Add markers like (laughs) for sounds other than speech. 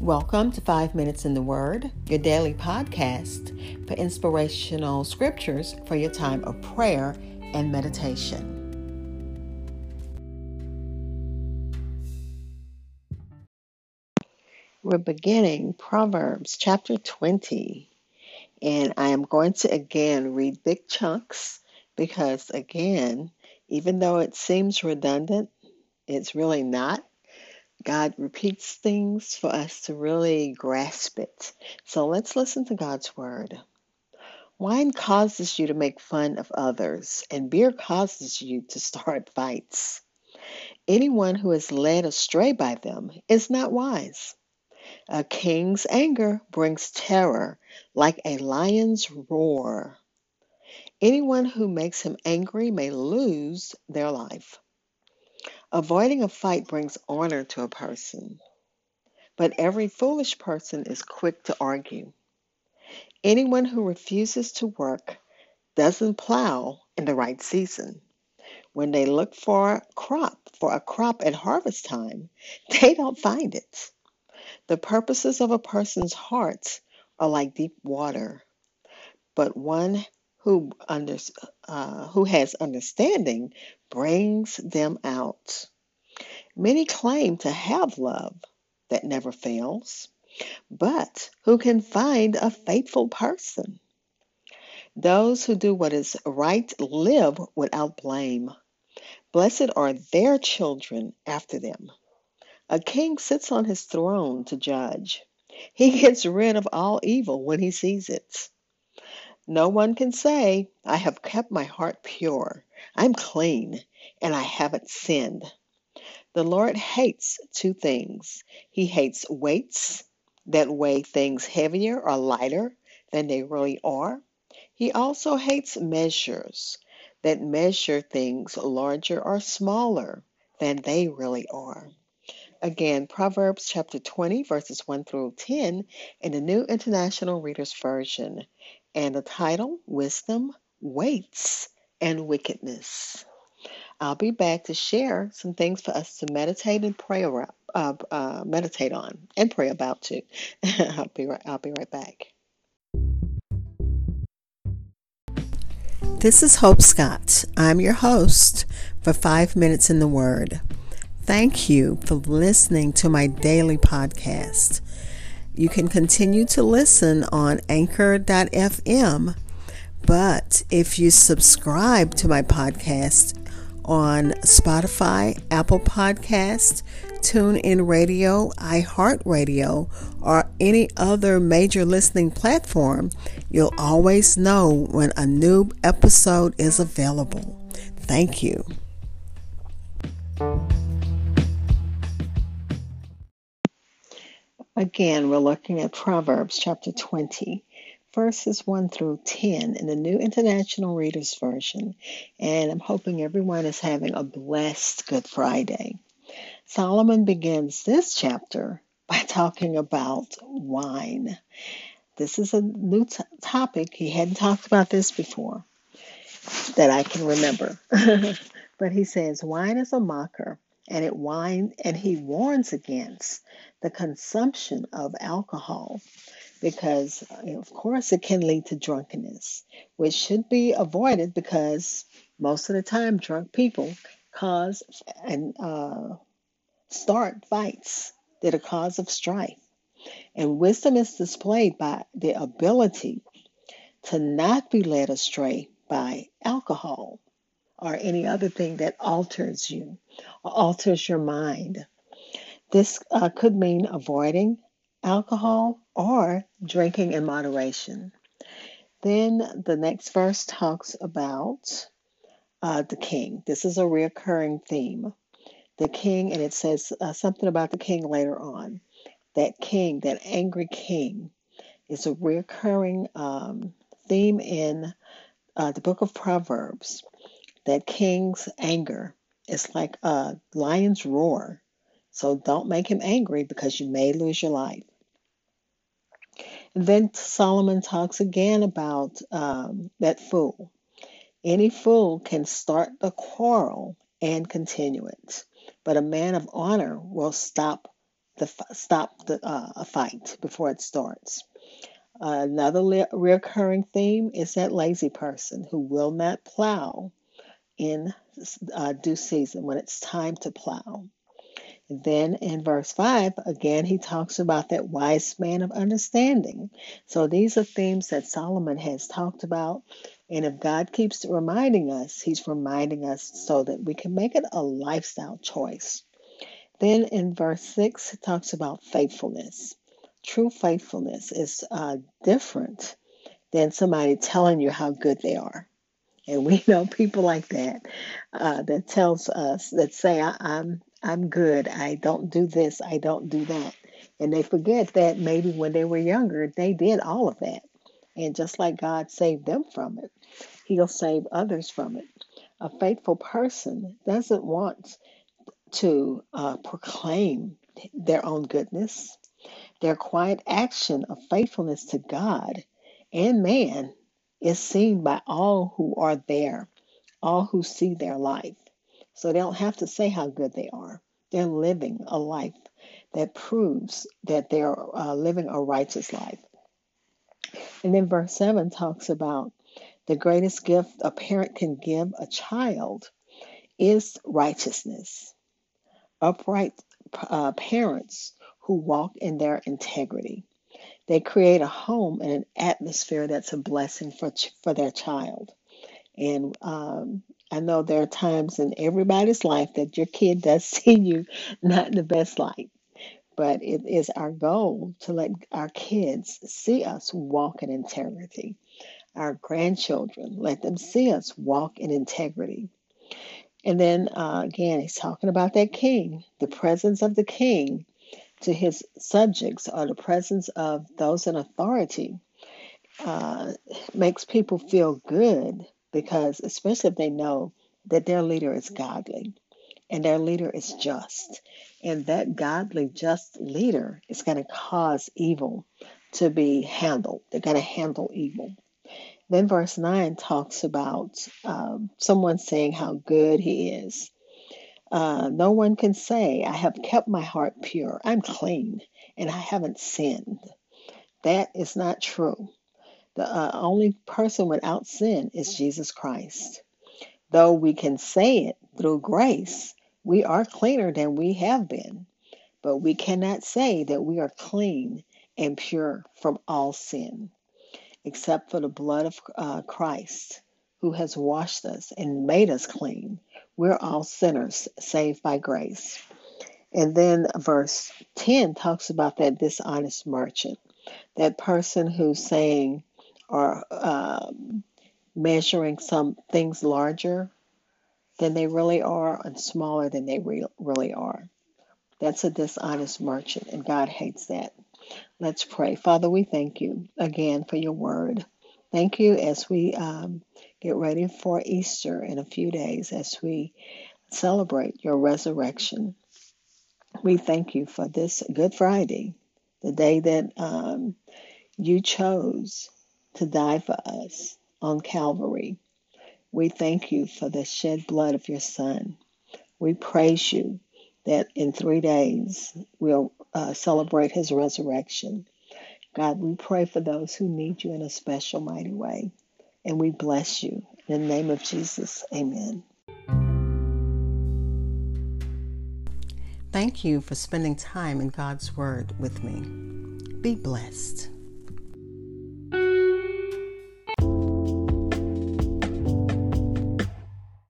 Welcome to Five Minutes in the Word, your daily podcast for inspirational scriptures for your time of prayer and meditation. We're beginning Proverbs chapter 20, and I am going to again read big chunks because, again, even though it seems redundant, it's really not. God repeats things for us to really grasp it. So let's listen to God's word. Wine causes you to make fun of others, and beer causes you to start fights. Anyone who is led astray by them is not wise. A king's anger brings terror like a lion's roar. Anyone who makes him angry may lose their life. Avoiding a fight brings honor to a person, but every foolish person is quick to argue. Anyone who refuses to work doesn't plow in the right season. When they look for a crop, for a crop at harvest time, (laughs) they don't find it. The purposes of a person's heart are like deep water, but one who under, uh, who has understanding brings them out. Many claim to have love that never fails, but who can find a faithful person? Those who do what is right live without blame. Blessed are their children after them. A king sits on his throne to judge. He gets rid of all evil when he sees it. No one can say, I have kept my heart pure. I'm clean and I haven't sinned. The Lord hates two things. He hates weights that weigh things heavier or lighter than they really are. He also hates measures that measure things larger or smaller than they really are. Again, Proverbs chapter 20, verses 1 through 10 in the New International Reader's Version. And the title, Wisdom, Weights, and Wickedness. I'll be back to share some things for us to meditate and pray around, uh, uh, meditate on and pray about too. (laughs) I'll be right, I'll be right back. This is Hope Scott. I'm your host for Five Minutes in the Word. Thank you for listening to my daily podcast. You can continue to listen on anchor.fm, but if you subscribe to my podcast on Spotify, Apple Podcast, TuneIn Radio, iHeartRadio, or any other major listening platform, you'll always know when a new episode is available. Thank you. Again, we're looking at Proverbs chapter 20, verses 1 through 10 in the New International Reader's Version. And I'm hoping everyone is having a blessed Good Friday. Solomon begins this chapter by (laughs) talking about wine. This is a new t- topic. He hadn't talked about this before that I can remember. (laughs) but he says, Wine is a mocker and it wine and he warns against the consumption of alcohol because of course it can lead to drunkenness which should be avoided because most of the time drunk people cause and uh, start fights that are cause of strife. And wisdom is displayed by the ability to not be led astray by alcohol or any other thing that alters you alters your mind. This uh, could mean avoiding alcohol or drinking in moderation. Then the next verse talks about uh, the king. This is a recurring theme. The king, and it says uh, something about the king later on. That king, that angry king, is a recurring um, theme in uh, the book of Proverbs that king's anger is like a lion's roar. So don't make him angry because you may lose your life. And then Solomon talks again about um, that fool. Any fool can start the quarrel and continue it, but a man of honor will stop the stop the uh, a fight before it starts. Another le- recurring theme is that lazy person who will not plow in uh, due season when it's time to plow. Then in verse 5, again, he talks about that wise man of understanding. So these are themes that Solomon has talked about. And if God keeps reminding us, he's reminding us so that we can make it a lifestyle choice. Then in verse 6, it talks about faithfulness. True faithfulness is uh, different than somebody telling you how good they are. And we know people like that uh, that tells us that say I, I'm I'm good. I don't do this. I don't do that. And they forget that maybe when they were younger, they did all of that. And just like God saved them from it, He'll save others from it. A faithful person doesn't want to uh, proclaim their own goodness. Their quiet action of faithfulness to God and man is seen by all who are there, all who see their life. So they don't have to say how good they are. They're living a life that proves that they're uh, living a righteous life. And then verse 7 talks about the greatest gift a parent can give a child is righteousness. Upright uh, parents who walk in their integrity. They create a home and an atmosphere that's a blessing for, for their child. And um, I know there are times in everybody's life that your kid does (laughs) see you not in the best light, but it is our goal to let our kids see us walk in integrity. Our grandchildren, let them see us walk in integrity. And then uh, again, he's talking about that king, the presence of the king to his subjects or the presence of those in authority uh, makes people feel good because, especially if they know that their leader is godly and their leader is just, and that godly, just leader is going to cause evil to be handled. They're going to handle evil. Then verse 9 talks about um, someone saying how good he is. Uh, no one can say, I have kept my heart pure. I'm clean and I haven't sinned. That is not true. The uh, only person without sin is Jesus Christ. Though we can say it through grace, we are cleaner than we have been. But we cannot say that we are clean and pure from all sin, except for the blood of uh, Christ, who has washed us and made us clean. We're all sinners saved by grace. And then verse 10 talks about that dishonest merchant, that person who's saying, or um, measuring some things larger than they really are and smaller than they re- really are. That's a dishonest merchant, and God hates that. Let's pray. Father, we thank you again for your word. Thank you as we um, get ready for Easter in a few days, as we celebrate your resurrection. We thank you for this Good Friday, the day that um, you chose to die for us on Calvary. We thank you for the shed blood of your Son. We praise you that in three days we'll uh, celebrate his resurrection. God, we pray for those who need you in a special, mighty way. And we bless you. In the name of Jesus, amen. Thank you for spending time in God's Word with me. Be blessed.